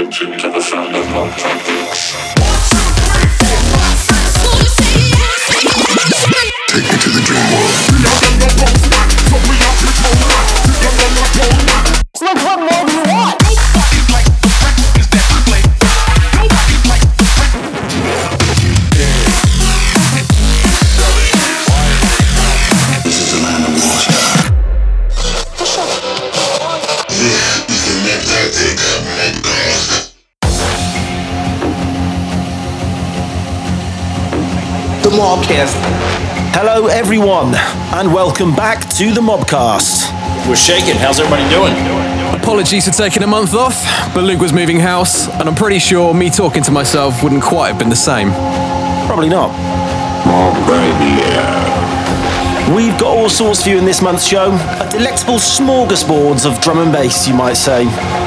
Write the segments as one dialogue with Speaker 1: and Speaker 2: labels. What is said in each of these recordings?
Speaker 1: attention to the sound of my trumpets.
Speaker 2: Take me to the dream world.
Speaker 3: Hello, everyone, and welcome back to the Mobcast.
Speaker 4: We're shaking. How's everybody doing?
Speaker 5: Apologies for taking a month off, but Luke was moving house, and I'm pretty sure me talking to myself wouldn't quite have been the same.
Speaker 3: Probably not. We've got all sorts for you in this month's show. A delectable smorgasbord of drum and bass, you might say.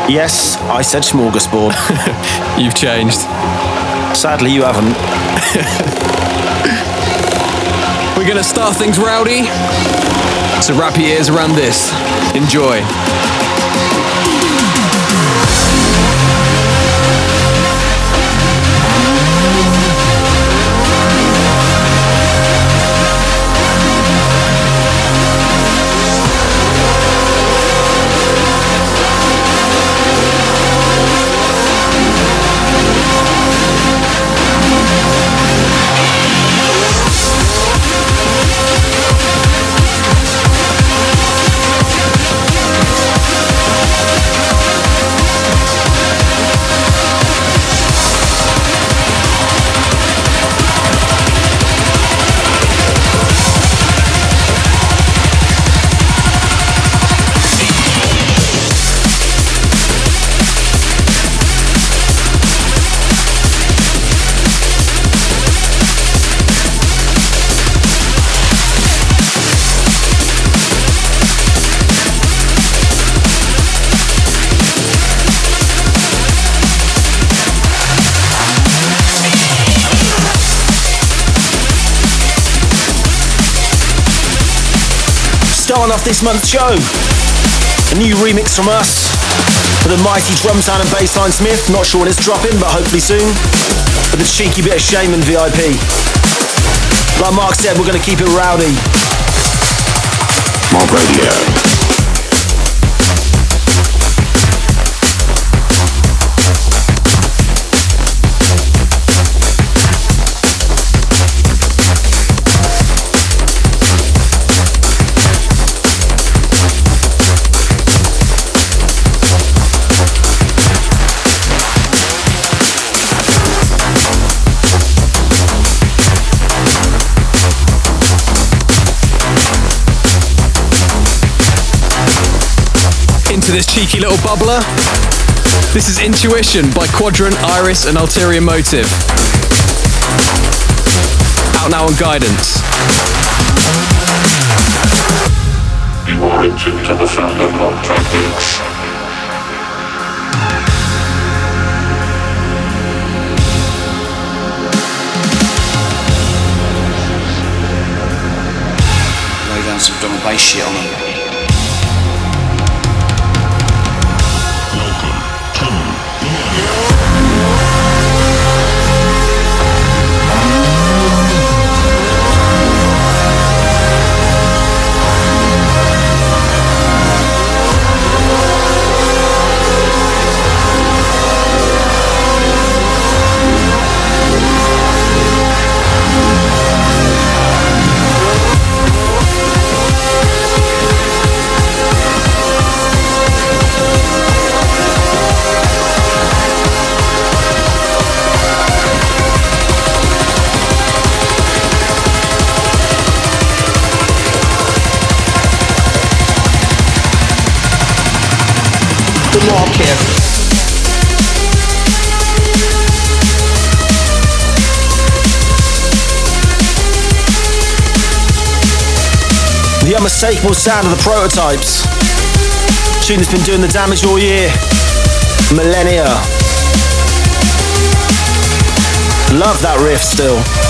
Speaker 3: Yes, I said smorgasbord.
Speaker 5: You've changed.
Speaker 3: Sadly, you haven't.
Speaker 5: We're gonna start things rowdy, so wrap your ears around this. Enjoy.
Speaker 3: This month's show. A new remix from us for the mighty Drumsound and Bassline Smith. Not sure when it's dropping, but hopefully soon. With a cheeky bit of Shaman VIP. Like Mark said, we're going to keep it rowdy.
Speaker 1: Mob Radio.
Speaker 5: This cheeky little bubbler. This is Intuition by Quadrant, Iris, and Ulterior Motive. Out now on Guidance.
Speaker 1: You are in tune to the sound of love trumpets.
Speaker 6: Lay down some drum and bass shit on them.
Speaker 3: Unmistakable sound of the prototypes. Tune has been doing the damage all year. Millennia. Love that riff still.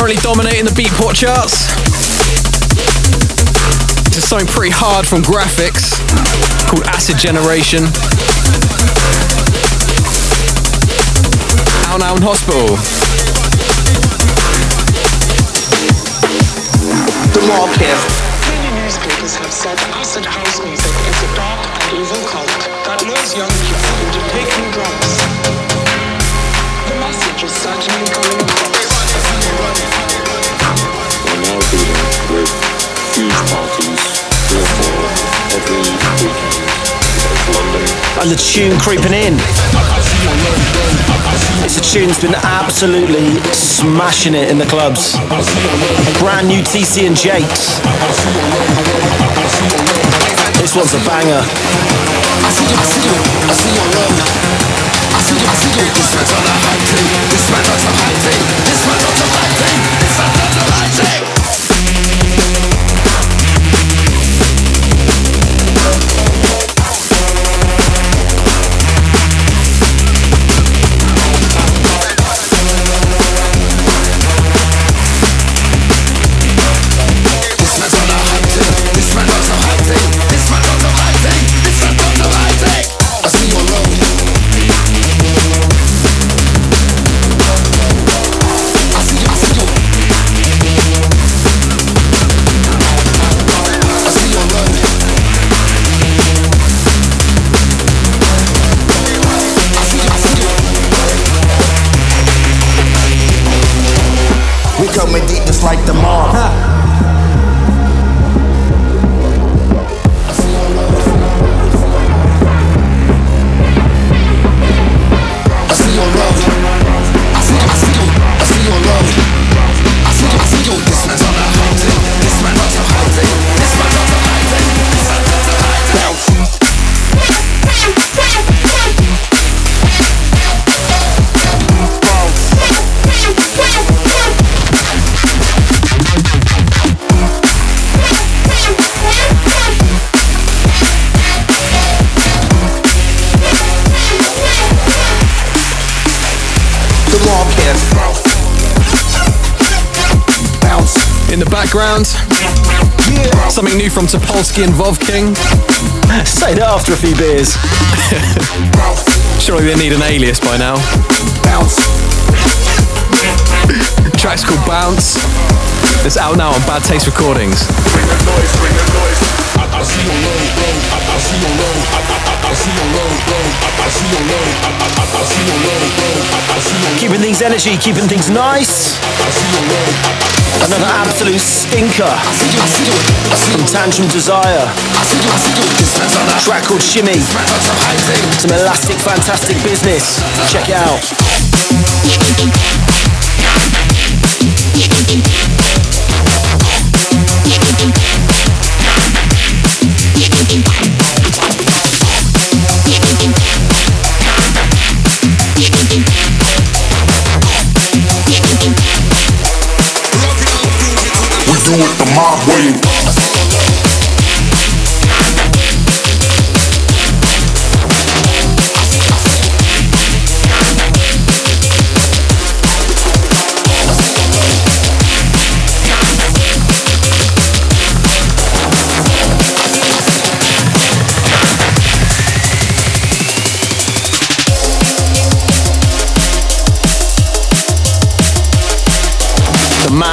Speaker 5: Currently dominating the Beatport charts. This is something pretty hard from Graphics called Acid Generation. Out now in hospital.
Speaker 7: The Market.
Speaker 8: Many newspapers have said acid house And the
Speaker 3: tune creeping in. It's a tune that's been absolutely smashing it in the clubs. Brand new TC and Jakes. This one's a banger.
Speaker 7: We
Speaker 5: In the background, something new from Topolsky and Vov King.
Speaker 3: Say that after a few beers.
Speaker 5: Surely they need an alias by now.
Speaker 7: Bounce.
Speaker 5: track's called Bounce. It's out now on Bad Taste Recordings.
Speaker 3: Keeping things energy, keeping things nice. Another absolute stinker from Tantrum Desire. track called Shimmy. Some elastic, fantastic business. Check it out.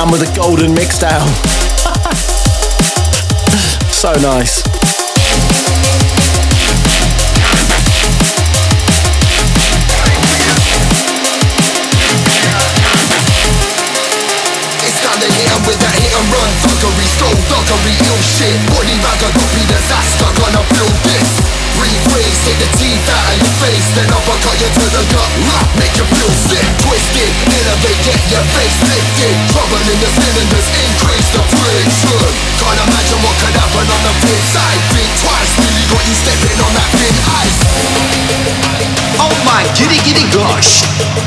Speaker 3: Man with a golden mixdown. so nice.
Speaker 9: Ill shit Body bag, a copy disaster Gonna blow this Breathe waves, take the teeth out of your face Then uppercut you to the gut. Rah, Make you feel sick, twisted Innovate, get your face lifted. Trouble in the cylinders, increase the friction. Can't imagine what could happen on the pit side. Think twice, really got you stepping on that thin ice.
Speaker 6: Oh my giddy giddy gosh.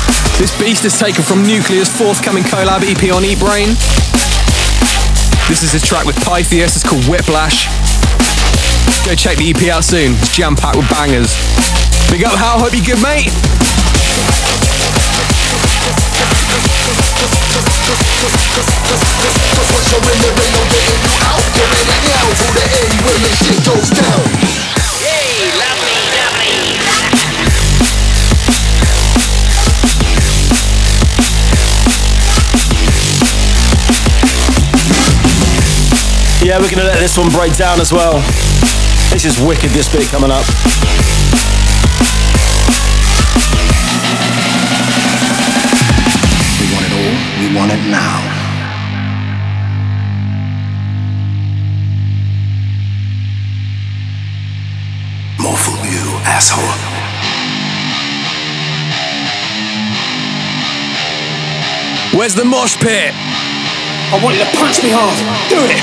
Speaker 5: This beast is taken from Nuclear's forthcoming collab EP on Eat Brain. This is his track with Pythias, it's called Whiplash. Go check the EP out soon, it's jam packed with bangers. Big up, Hal, hope you're good, mate.
Speaker 3: Yeah, we're gonna let this one break down as well. This is wicked, this bit coming up.
Speaker 7: We want it all, we want it now. More for you, asshole.
Speaker 5: Where's the mosh pit?
Speaker 6: I want you to punch me hard. Do it.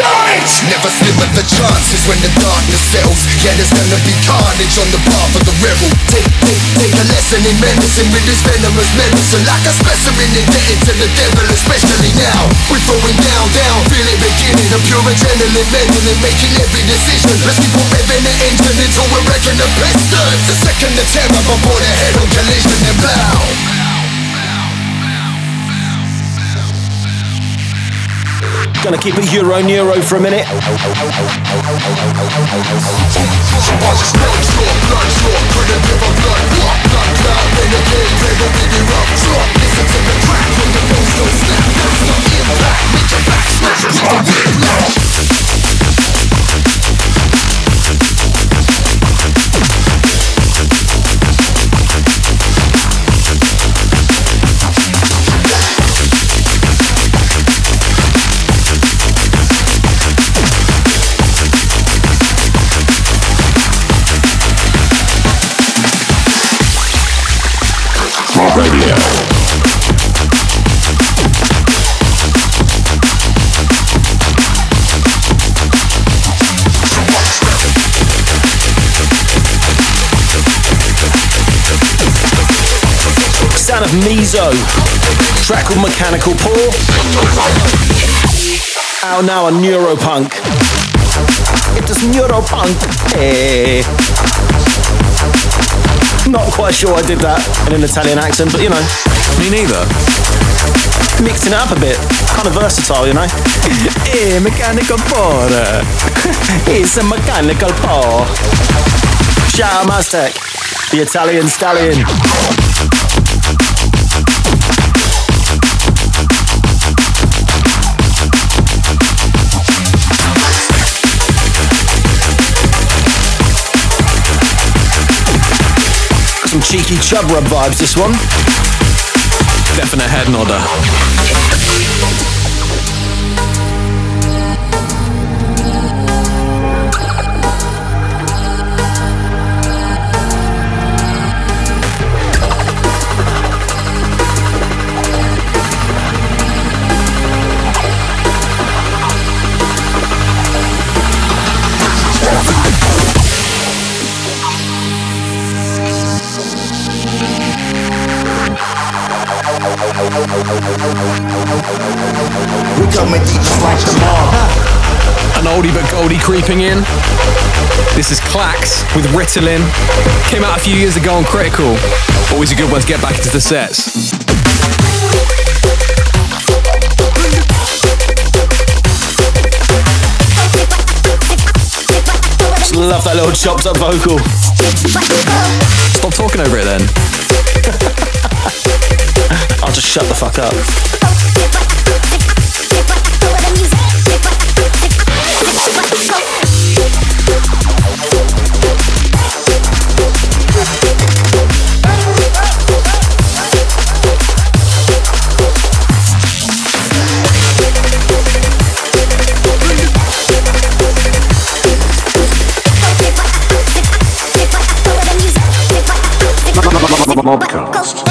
Speaker 6: Do it!
Speaker 9: Never slip at the chances when the darkness settles. Yeah, there's gonna be carnage on the path of the rebel. Take, take, take a lesson in medicine with this venomous medicine. Like a specimen indebted to the devil, especially now. We're throwing down, down, feel it beginning. A pure adrenaline, meddling, making every decision. Let's keep on revving the engine until we're wrecking the pistons. The second the terror before the head on collision and blow.
Speaker 3: Gonna keep it Euro Neuro for a minute. Of Mizo. Track called Mechanical Paw. Out now on Neuropunk. It is just Neuropunk. Hey. Not quite sure I did that in an Italian accent, but you know,
Speaker 5: Me neither.
Speaker 3: mixing it up a bit. Kind of versatile, you know.
Speaker 5: Eh, mechanical paw.
Speaker 3: It's a mechanical paw. Shout out Maztek, the Italian stallion. Some cheeky chub rub vibes, this one.
Speaker 5: Definite head nodder.
Speaker 7: Like the mob.
Speaker 5: An oldie but goldie creeping in. This is Clax with Ritalin. Came out a few years ago on Critical. Always a good one to get back into the sets.
Speaker 3: Love that little chopped up vocal.
Speaker 5: Stop talking over it then.
Speaker 3: I'll just shut the fuck up.
Speaker 1: Mobcast.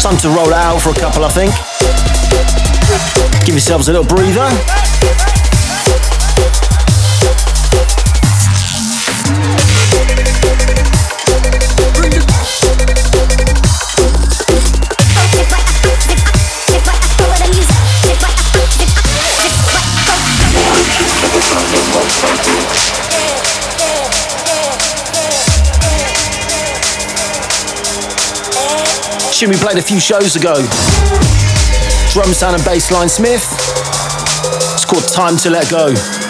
Speaker 3: Time to roll out for a couple, I think. Give yourselves a little breather. Tune we played a few shows ago. Drumsound and Bassline Smith. It's called Time to Let Go.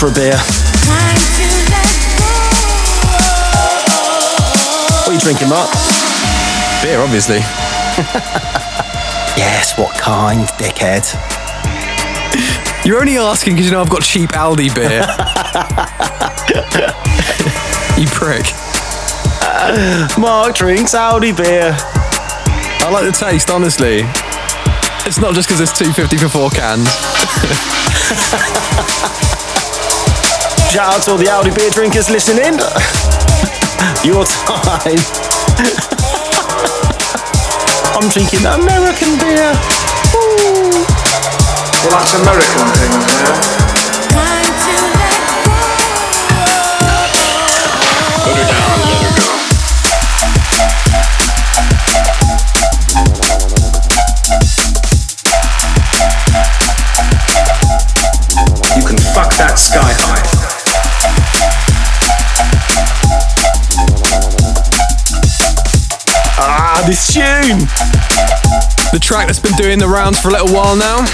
Speaker 3: For a beer.
Speaker 10: Time to let go.
Speaker 3: What are you drinking, Mark?
Speaker 5: Beer, obviously.
Speaker 3: Yes, what kind, dickhead?
Speaker 5: You're only asking because you know I've got cheap Aldi beer. you prick.
Speaker 3: Mark drinks Aldi beer.
Speaker 5: I like the taste, honestly. It's not just because it's 250 for four cans.
Speaker 3: Shout out to all the Aldi beer drinkers listening. Your time. I'm drinking American beer. Ooh.
Speaker 11: He likes American things, yeah?
Speaker 3: This tune.
Speaker 5: The track that's been doing the rounds for a little while now.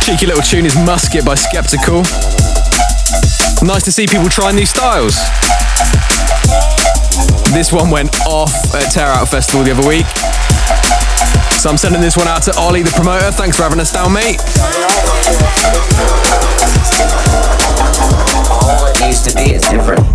Speaker 5: Cheeky little tune is Musket by Skeptical. Nice to see people trying new styles. This one went off at Tear Out Festival the other week. So I'm sending this one out to Ollie, the promoter. Thanks for having us down, mate.
Speaker 12: All it needs to be is different.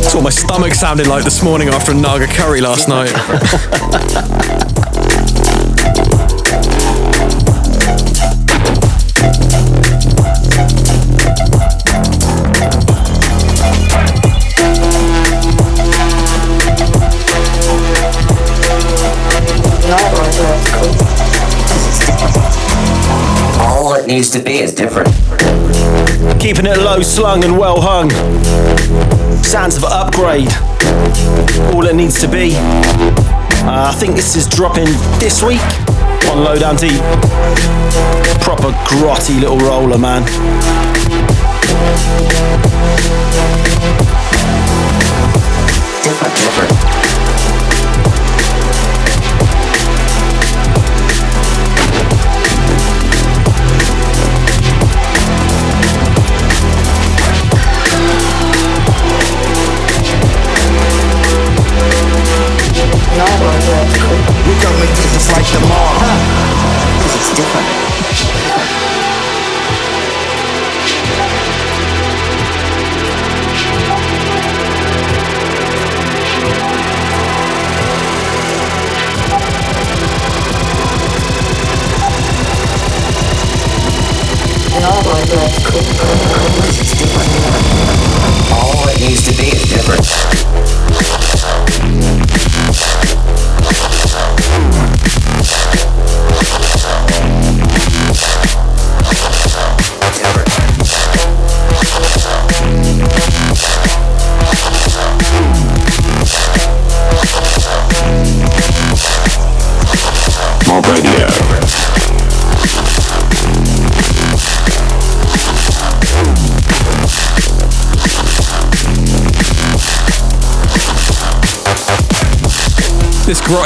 Speaker 5: That's what my stomach sounded like this morning after a Naga curry last night.
Speaker 12: it needs to be is different.
Speaker 3: Keeping it low slung and well hung. Sounds of upgrade. All it needs to be. Uh, I think this is dropping this week on Lowdown Deep. Proper grotty little roller, man.
Speaker 12: Different, different.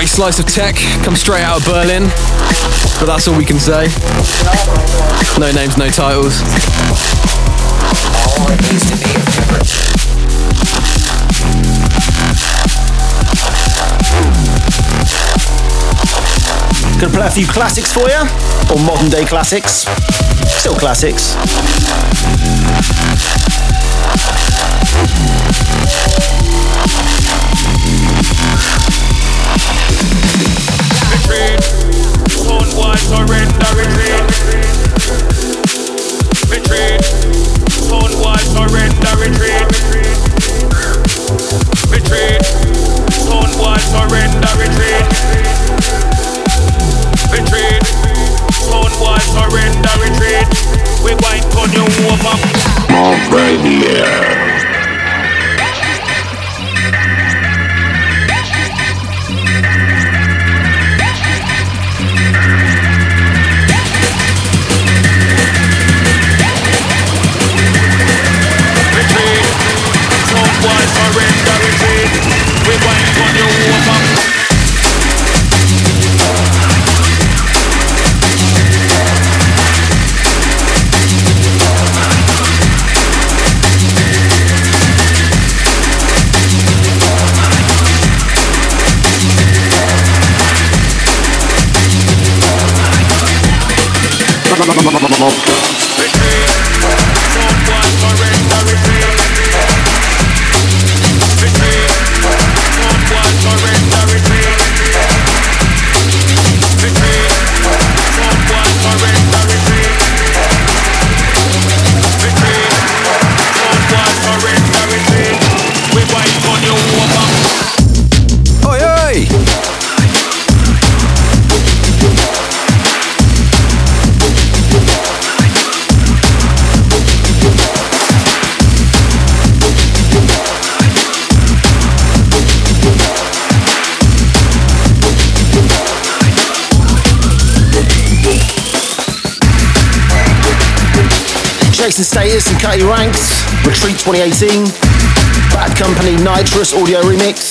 Speaker 5: Grotty slice of tech come straight out of Berlin, but that's all we can say. No names, no titles.
Speaker 3: Gonna play a few classics for you, or modern day classics. Still classics. And Ranks, Retreat 2018, Bad Company Nitrous Audio Remix,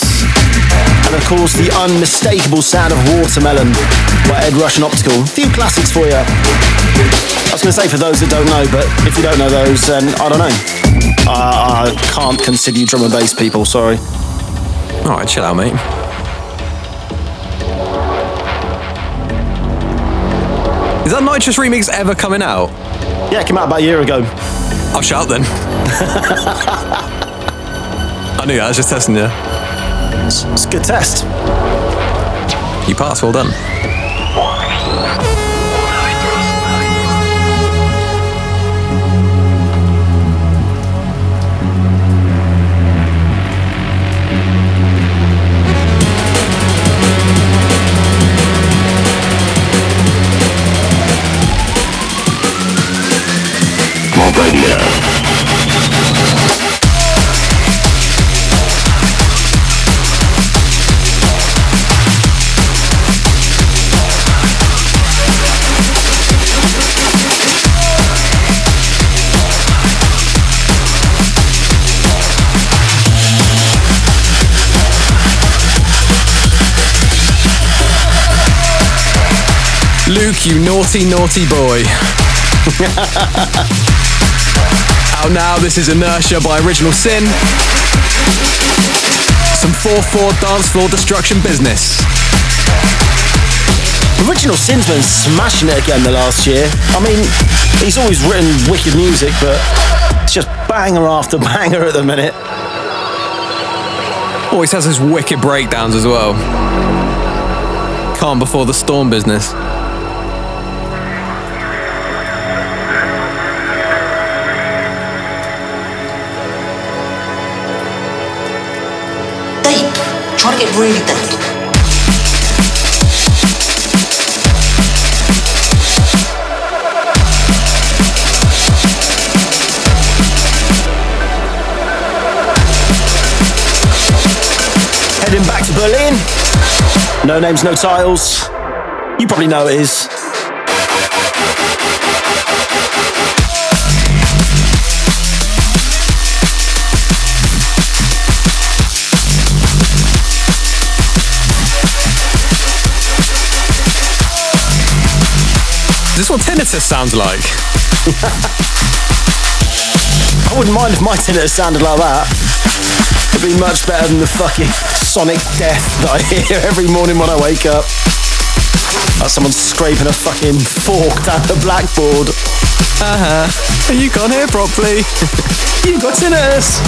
Speaker 3: and of course the unmistakable sound of Watermelon by Ed Rush and Optical. A few classics for you. I was going to say for those that don't know, but if you don't know those, then I don't know. I, I can't consider you drum and bass people, sorry.
Speaker 5: Alright, chill out, mate. Is that Nitrous remix ever coming out?
Speaker 3: Yeah, it came out about a year ago.
Speaker 5: I'll shout then. I knew that, I was just testing you.
Speaker 3: It's, it's a good test.
Speaker 5: You passed, well done.
Speaker 1: Mob Radio.
Speaker 5: You naughty, naughty boy. Out now, this is Inertia by Original Sin. Some 4-4 dance floor destruction business.
Speaker 3: Original Sin's been smashing it again the last year. I mean, he's always written wicked music, but it's just banger after banger at the minute.
Speaker 5: Always has his wicked breakdowns as well. Calm before the storm business.
Speaker 13: Really dirty.
Speaker 3: Heading back to Berlin. No names, no titles. You probably know it is.
Speaker 5: What tinnitus sounds like?
Speaker 3: I wouldn't mind if my tinnitus sounded like that. It'd be much better than the fucking sonic death that I hear every morning when I wake up. Like someone scraping a fucking fork down the blackboard.
Speaker 5: Uh huh. You can't hear properly.
Speaker 3: you got tinnitus.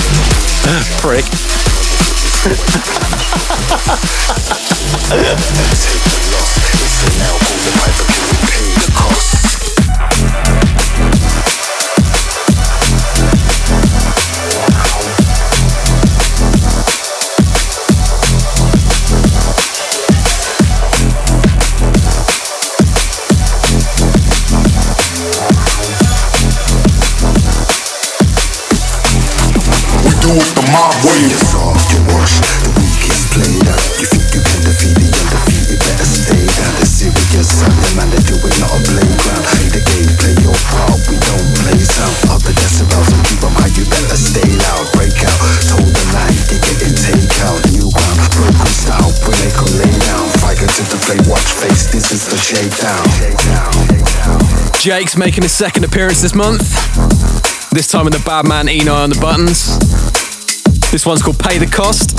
Speaker 3: Prick.
Speaker 2: We do it the mob way. You're soft, you wash, the weak is played out. You think you can defeat the undefeated, better stay down. The serious son, the man that do it, not a playground. Play the game, play your part, we don't play sound. Up the decibels and keep 'em high, you better stay loud. Break out, toe the line, they getting take out. New ground, broken style, when they go lay down. Fight into the play, watch face, this is the shakedown.
Speaker 5: Jake's making his second appearance this month. This time with the bad man Enei on the buttons. This one's called Pay the Cost.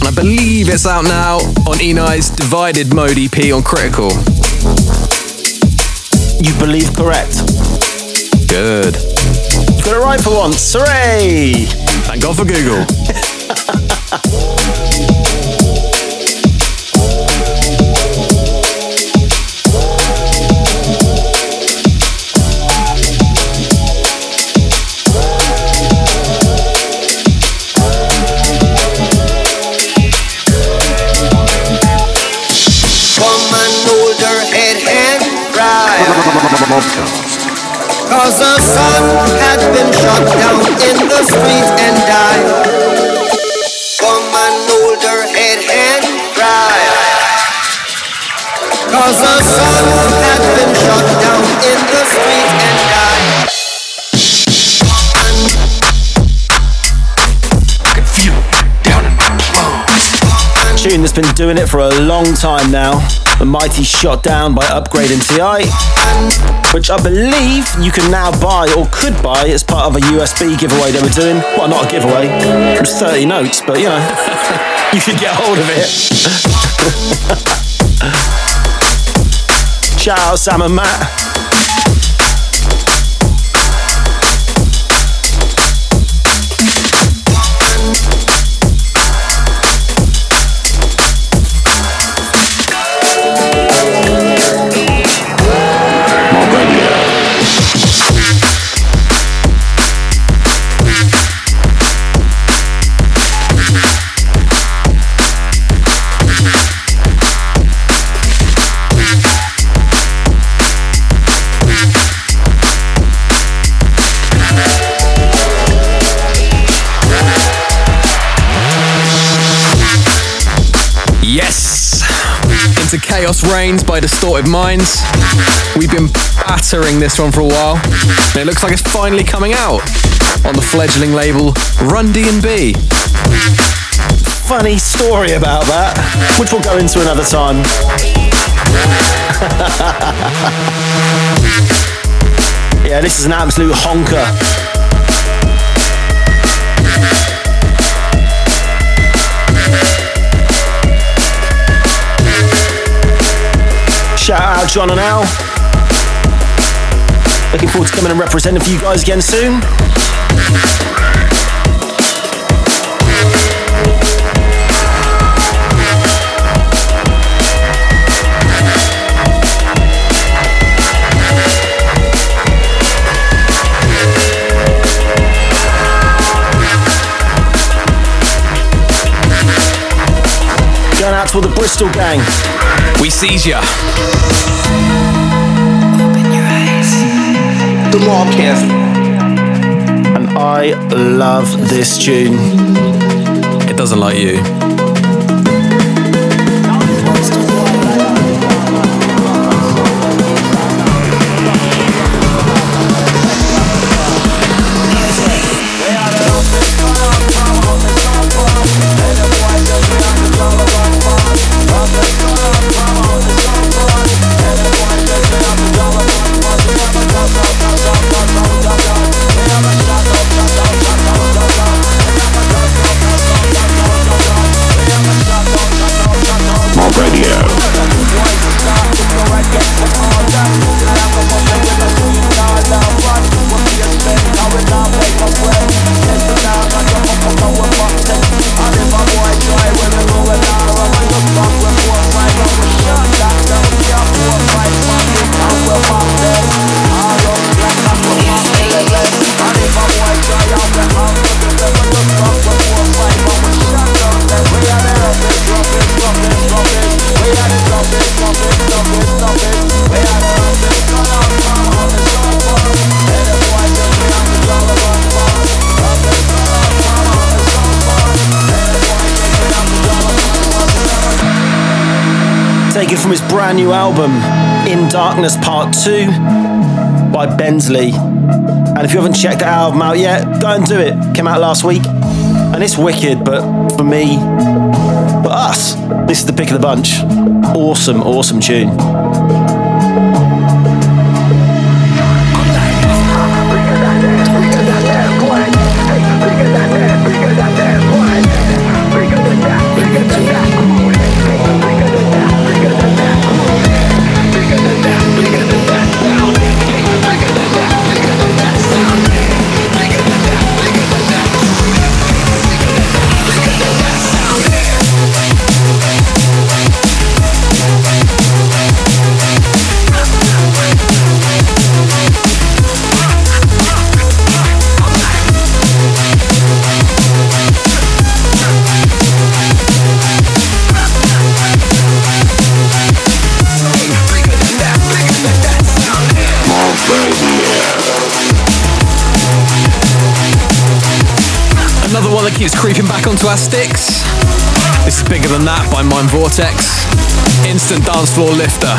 Speaker 5: And I believe it's out now on Enei's Divided Mode EP on Critical.
Speaker 3: You believe correct.
Speaker 5: Good.
Speaker 3: Got it right for once. Hooray!
Speaker 5: Thank God for Google.
Speaker 3: Doing it for a long time now. The Mighty shot down by Upgrade and TI, which I believe you can now buy or could buy as part of a USB giveaway they were doing. Well, not a giveaway, it was 30 notes, but you know, you could get hold of it. Shout out Sam and Matt.
Speaker 5: Chaos Reigns by Distorted Minds. We've been battering this one for a while, and it looks like it's finally coming out on the fledgling label Run D&B.
Speaker 3: Funny story about that, which we'll go into another time. yeah, this is an absolute honker. out John and Al. Looking forward to coming and representing for you guys again soon.
Speaker 10: Going out to all the Bristol gang.
Speaker 3: We seize ya.
Speaker 7: The Mobcast.
Speaker 10: And I love this tune.
Speaker 3: It doesn't like you.
Speaker 10: Brand new album, In Darkness Part 2 by Bensley. And if you haven't checked that album out yet, go and do it. Came out last week. And it's wicked, but for me, for us, this is the pick of the bunch. Awesome, awesome tune.
Speaker 3: Back onto our sticks. This is bigger than that by Mind Vortex. Instant dance floor lifter.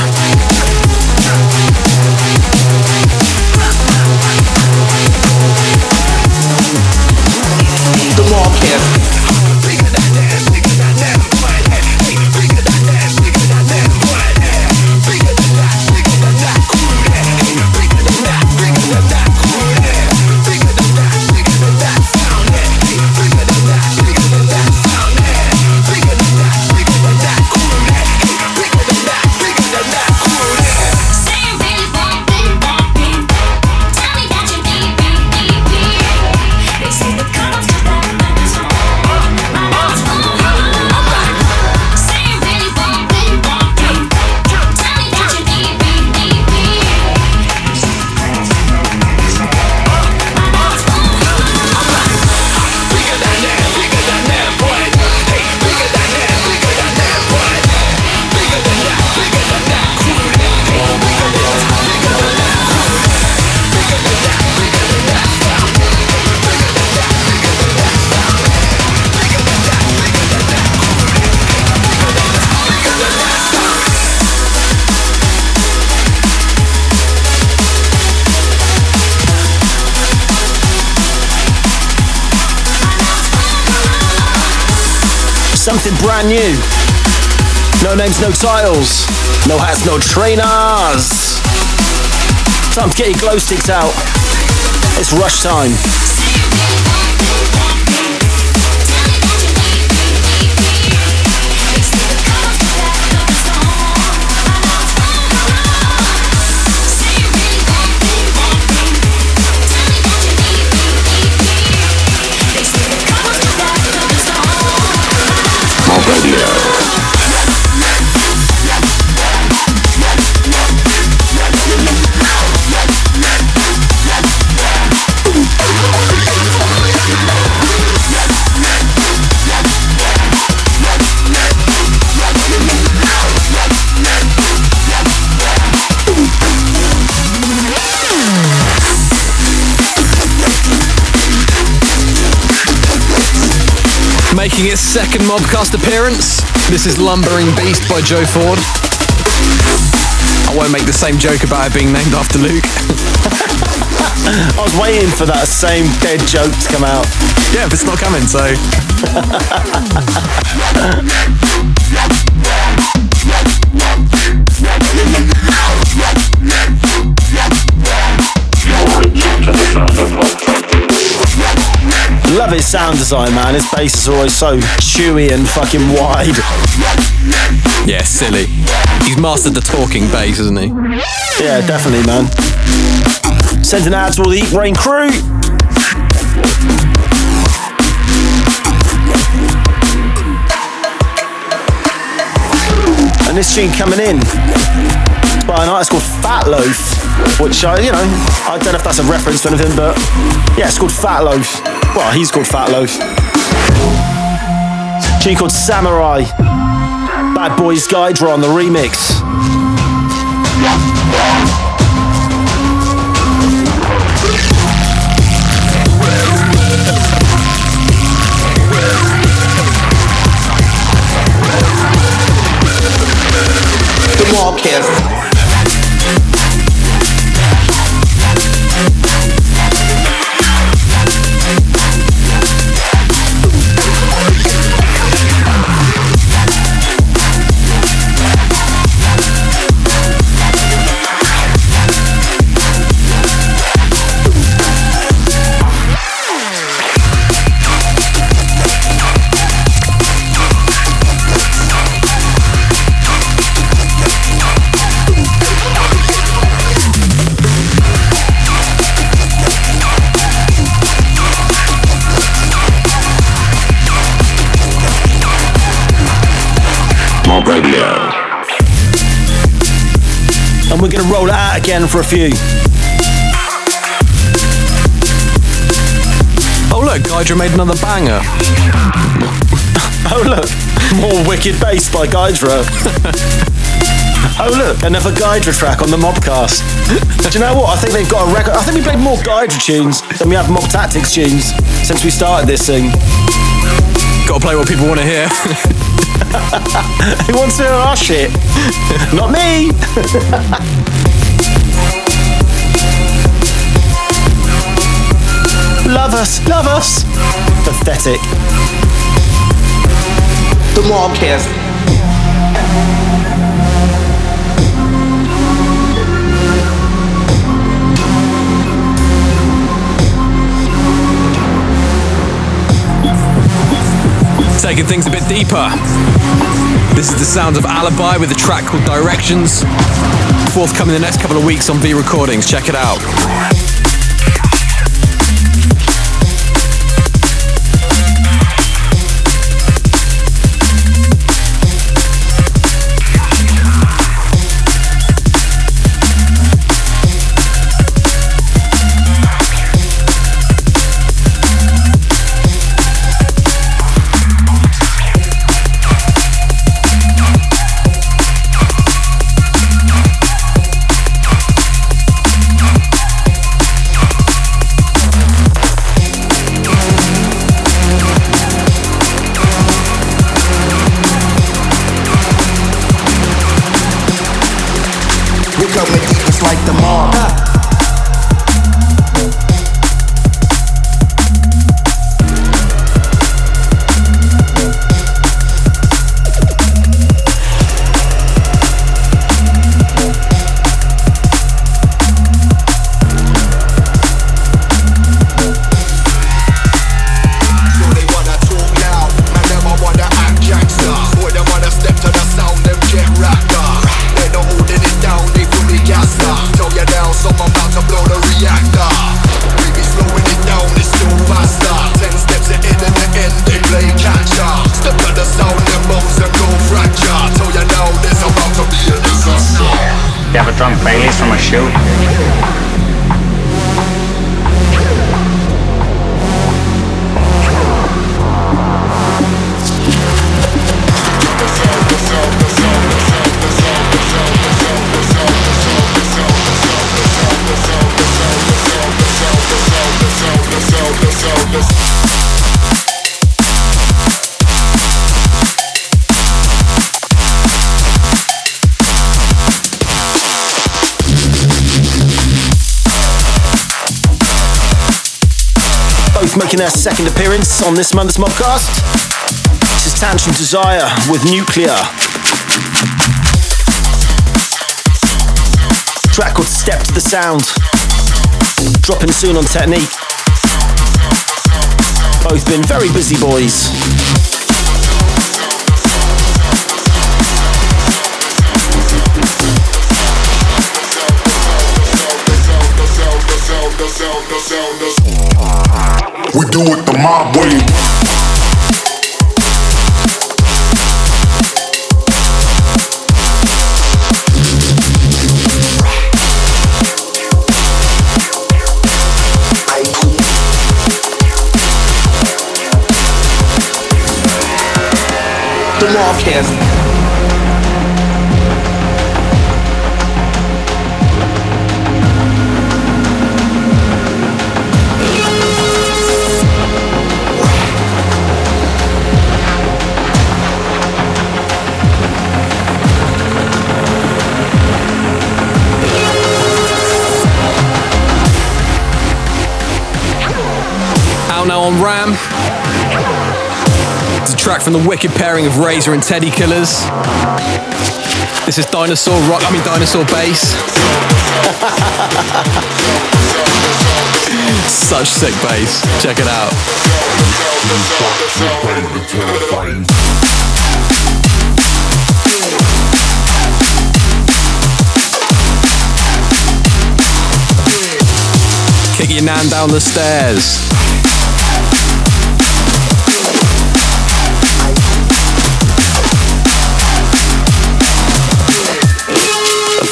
Speaker 10: No hats, no trainers. Time to get your glow sticks out. It's rush time.
Speaker 5: Making its second Mobcast appearance, this is Lumbering Beast by Joe Ford. I won't make the same joke about it being named after Luke.
Speaker 3: I was waiting for that same dead joke to come out.
Speaker 5: Yeah, but it's not coming, so.
Speaker 3: Love his sound design, man. His bass is always so chewy and fucking wide.
Speaker 5: Yeah, silly. He's mastered the talking bass, hasn't he?
Speaker 3: Yeah, definitely, man. Sending out to all the Eatbrain crew. And this tune coming in by an artist called Fat Loaf, which I, you know, I don't know if that's a reference to anything, but yeah, it's called Fat Loaf. Well, he's called Fat Loaf. Tune called Samurai. Bad Boys Guide on the remix.
Speaker 7: The Mobcast.
Speaker 3: Roll it out again for a few.
Speaker 5: Oh, look, Gydra made another banger.
Speaker 3: Oh, look, more wicked bass by Gydra. oh, look, another Gydra track on the Mobcast. Do you know what? I think they've got a record. I think we played more Gydra tunes than we have Mob Tactics tunes since we started this thing.
Speaker 5: Gotta play what people want to hear.
Speaker 3: Who wants to hear our shit? Not me! us, love us! Pathetic.
Speaker 7: The Mobcast.
Speaker 5: Taking things a bit deeper. This is the sound of Alibi with a track called Directions. Forthcoming the next couple of weeks on V Recordings. Check it out.
Speaker 3: On this month's Mobcast. This is Tantrum Desire with Nuclear. Track called Step to the Sound. Dropping soon on Technique. Both been very busy boys.
Speaker 9: We do it the mob way.
Speaker 7: The
Speaker 5: track from the wicked pairing of Razor and Teddy Killerz. This is Dinosaur Rock, I mean Dinosaur Bass. Such sick bass. Check it out. Kick your nan down the stairs.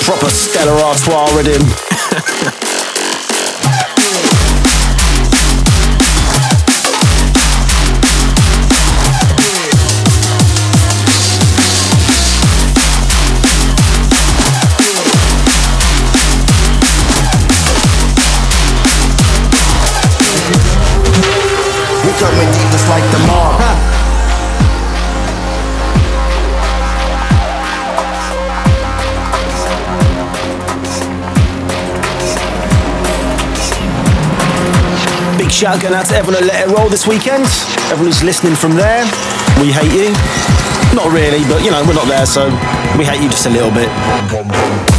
Speaker 3: Proper stellar artois rhythm.
Speaker 7: We coming deep just like the mob.
Speaker 3: Shout going out to everyone at Let It Roll this weekend. Everyone who's listening from there. We hate you. Not really, but you know, we're not there, so we hate you just a little bit.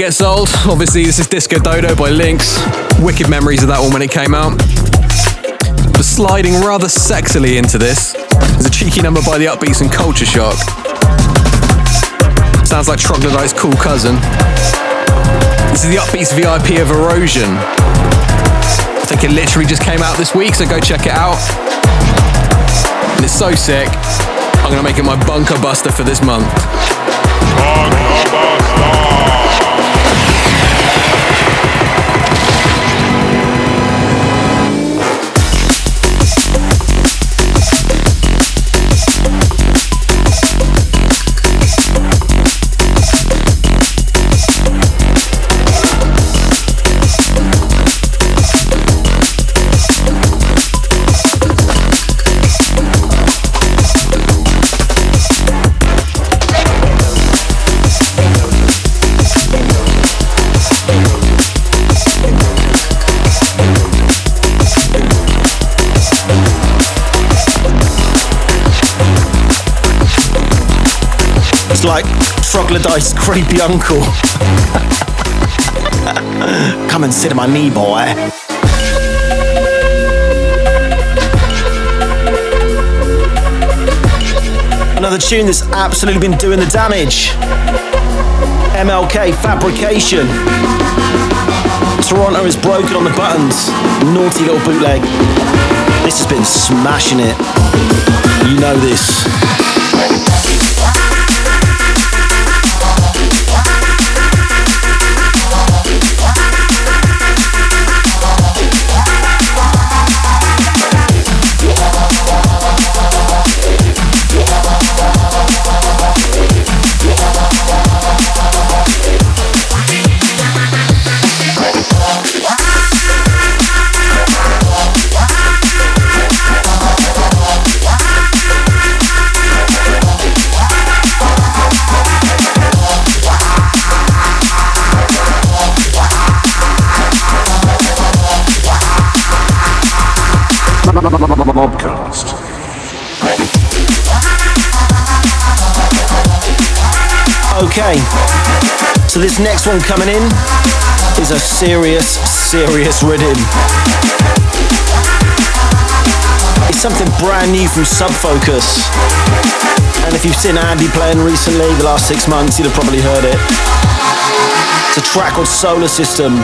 Speaker 5: Gets old. Obviously, this is Disco Dodo by Lynx. Wicked memories of that one when it came out. But sliding rather sexily into this is a cheeky number by the Upbeats and Culture Shock. Sounds like Troglodyte's cool cousin. This is the Upbeats VIP of Erosion. I think it literally just came out this week, so go check it out. And it's so sick. I'm gonna make it my bunker buster for this month.
Speaker 3: It's Troglodyte's creepy uncle. Come and sit on my knee, boy. Another tune that's absolutely been doing the damage. MLK Fabrication. Toronto is broken on the buttons. Naughty little bootleg. This has been smashing it. You know this.
Speaker 11: Mobcast.
Speaker 3: Okay, so this next one coming in is a serious, serious rhythm. It's something brand new from Sub Focus. And if you've seen Andy playing recently, the last six months, you'd have probably heard it. It's a track called Solar System.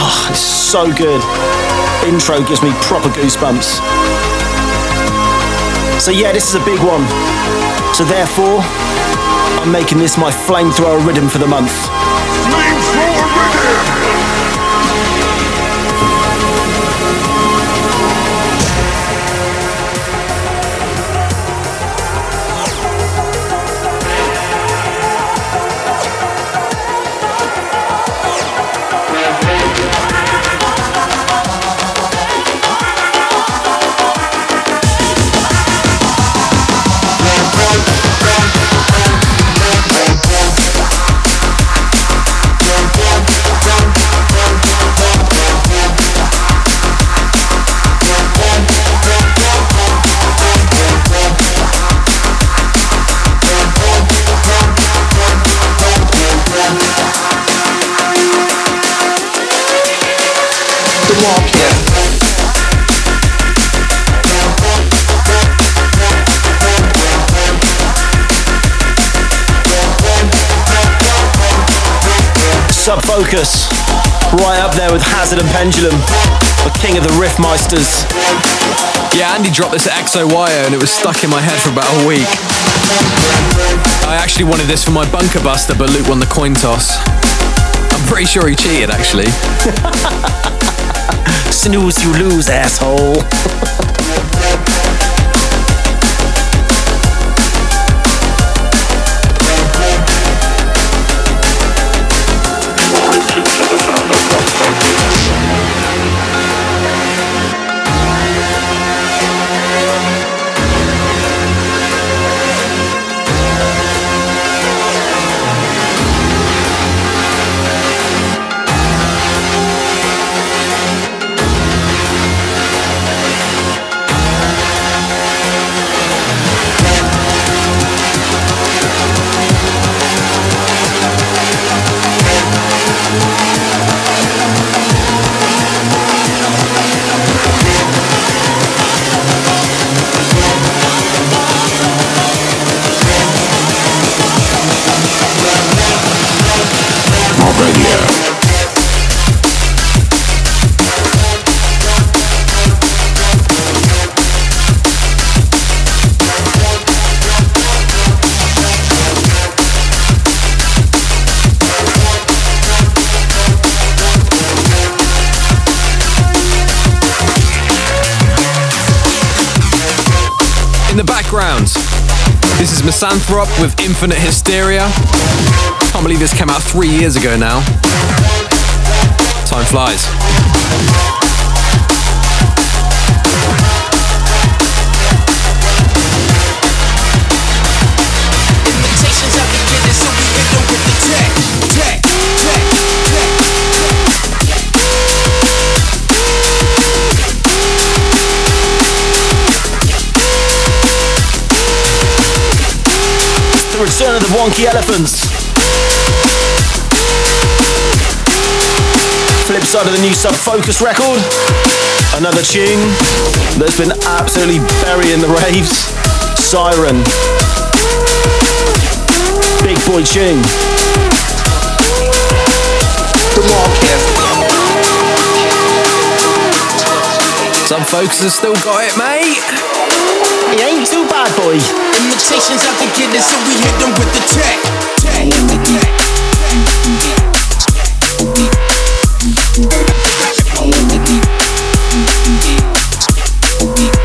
Speaker 3: Oh, it's so good. Intro gives me proper goosebumps. So yeah, this is a big one. So therefore, I'm making this my flamethrower rhythm for the month.
Speaker 7: Sub
Speaker 3: Focus, right up there with Hazard and Pendulum, the king of the Riffmeisters.
Speaker 5: Yeah, Andy dropped this at XOYO and it was stuck in my head for about a week. I actually wanted this for my bunker buster, but Luke won the coin toss. I'm pretty sure he cheated, actually.
Speaker 3: Snooze, you lose, asshole.
Speaker 5: Misanthrop with Infinite Hysteria. Can't believe this came out three years ago now. Time flies.
Speaker 3: Return of the Wonky Elephants. Flip side of the new Sub Focus record. Another tune that's been absolutely burying the raves. Siren. Big boy tune.
Speaker 6: The Market.
Speaker 5: Some folks have still got it, mate.
Speaker 3: He ain't too bad, boy.
Speaker 14: Imitations out the beginning, so we hit them with the tech. tech.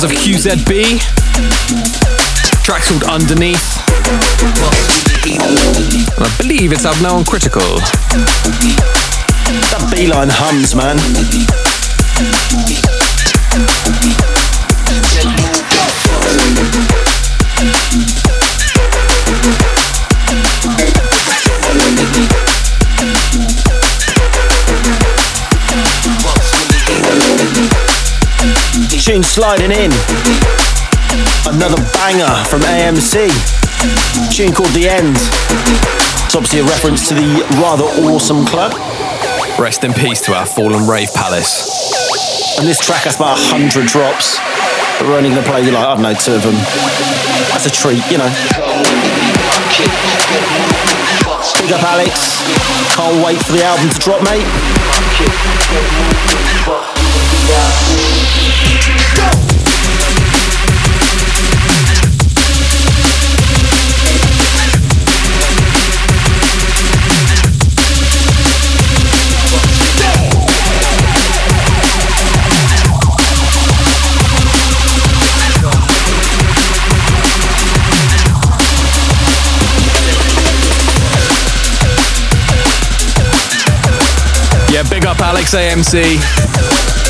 Speaker 5: Sounds of QZB. Track called Underneath. And I believe it's out now on Critical.
Speaker 3: That beeline hums, man. Tune sliding in. Another banger from AMC. Tune called The End. It's obviously a reference to the rather awesome club.
Speaker 5: Rest in peace to our fallen rave palace.
Speaker 3: And this track has about 100 drops. But we're only going to play, like, I don't know, two of them. That's a treat, you know. Big up, Alex. Can't wait for the album to drop, mate.
Speaker 5: Yeah, big up Alex AMC.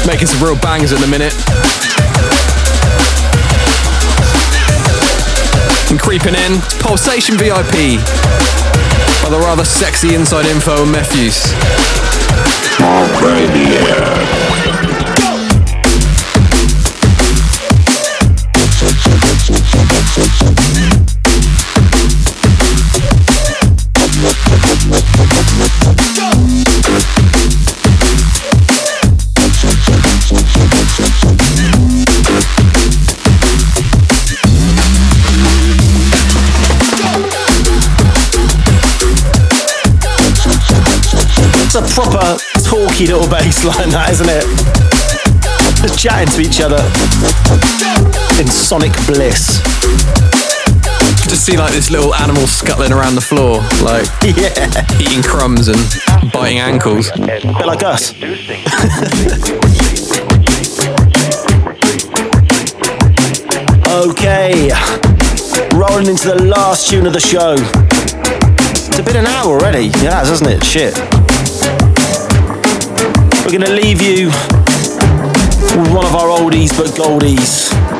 Speaker 5: Making some real bangers at the minute. And creeping in, it's Pulsation VIP. By the rather sexy InsideInfo and Mefjus.
Speaker 1: Mob Radio.
Speaker 3: Talky little bass line, that, isn't it? Just chatting to each other in sonic bliss.
Speaker 5: Just see like this little animal scuttling around the floor, like
Speaker 3: Yeah,
Speaker 5: eating crumbs and biting ankles.
Speaker 3: a bit like us. Okay, rolling into the last tune of the show. It's been an hour already. Yeah, has, hasn't it? Shit. We're gonna leave you with one of our oldies but goldies.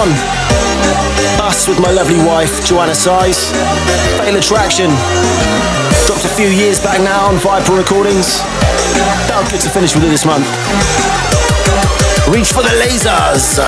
Speaker 3: One. Us with my lovely wife, Joanna Size. Fatal Attraction. Dropped a few years back now on Viper Recordings. Felt good to finish with it this month. Reach for the lasers.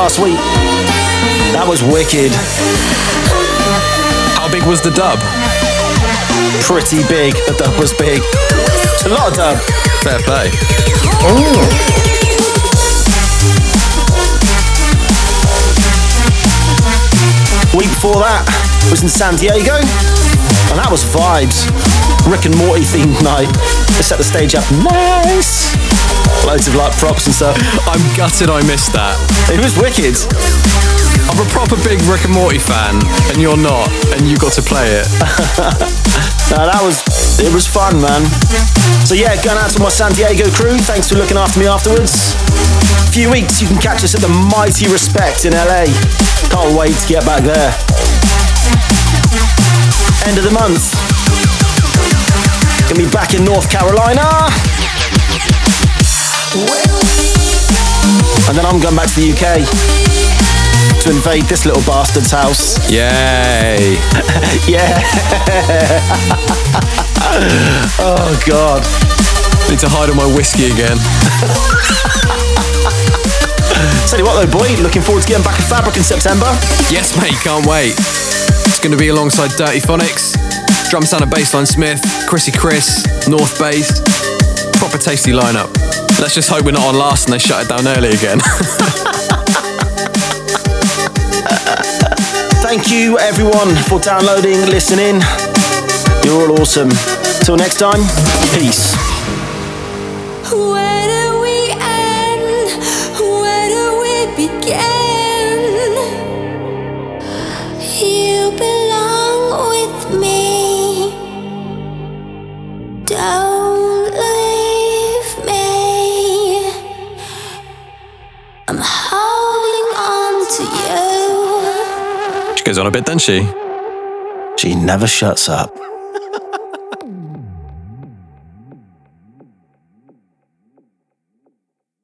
Speaker 3: Last week. That was wicked.
Speaker 5: How big was the dub?
Speaker 3: Pretty big. The dub was big. It's a lot of dub.
Speaker 5: Fair play.
Speaker 3: Week before that was in San Diego, and that was vibes. Rick and Morty themed night. They set the stage up nice. Loads of like props and stuff.
Speaker 5: I'm gutted I missed that.
Speaker 3: It was wicked.
Speaker 5: I'm a proper big Rick and Morty fan, and you're not, and you got to play it.
Speaker 3: No, that was it was fun, man. So yeah, going out to my San Diego crew. Thanks for looking after me afterwards. A few weeks you can catch us at the Mighty Respect in LA. Can't wait to get back there. End of the month. Gonna be back in North Carolina. And then I'm going back to the UK to invade this little bastard's house.
Speaker 5: Yay!
Speaker 3: yeah. oh god.
Speaker 5: Need to hide all my whiskey again.
Speaker 3: Tell you what though, boy, looking forward to getting back at Fabric in September.
Speaker 5: Yes, mate, can't wait. It's going to be alongside Dirty Phonics, Drumsound and Bassline Smith, Crissy Criss, North Bass. Proper tasty lineup. Let's just hope we're not on last and they shut it down early again.
Speaker 3: Thank you everyone for downloading, listening. You're all awesome. Till next time, peace.
Speaker 10: Don't leave me. I'm holding on to you.
Speaker 5: she goes on a bit, doesn't she?
Speaker 3: She never shuts up.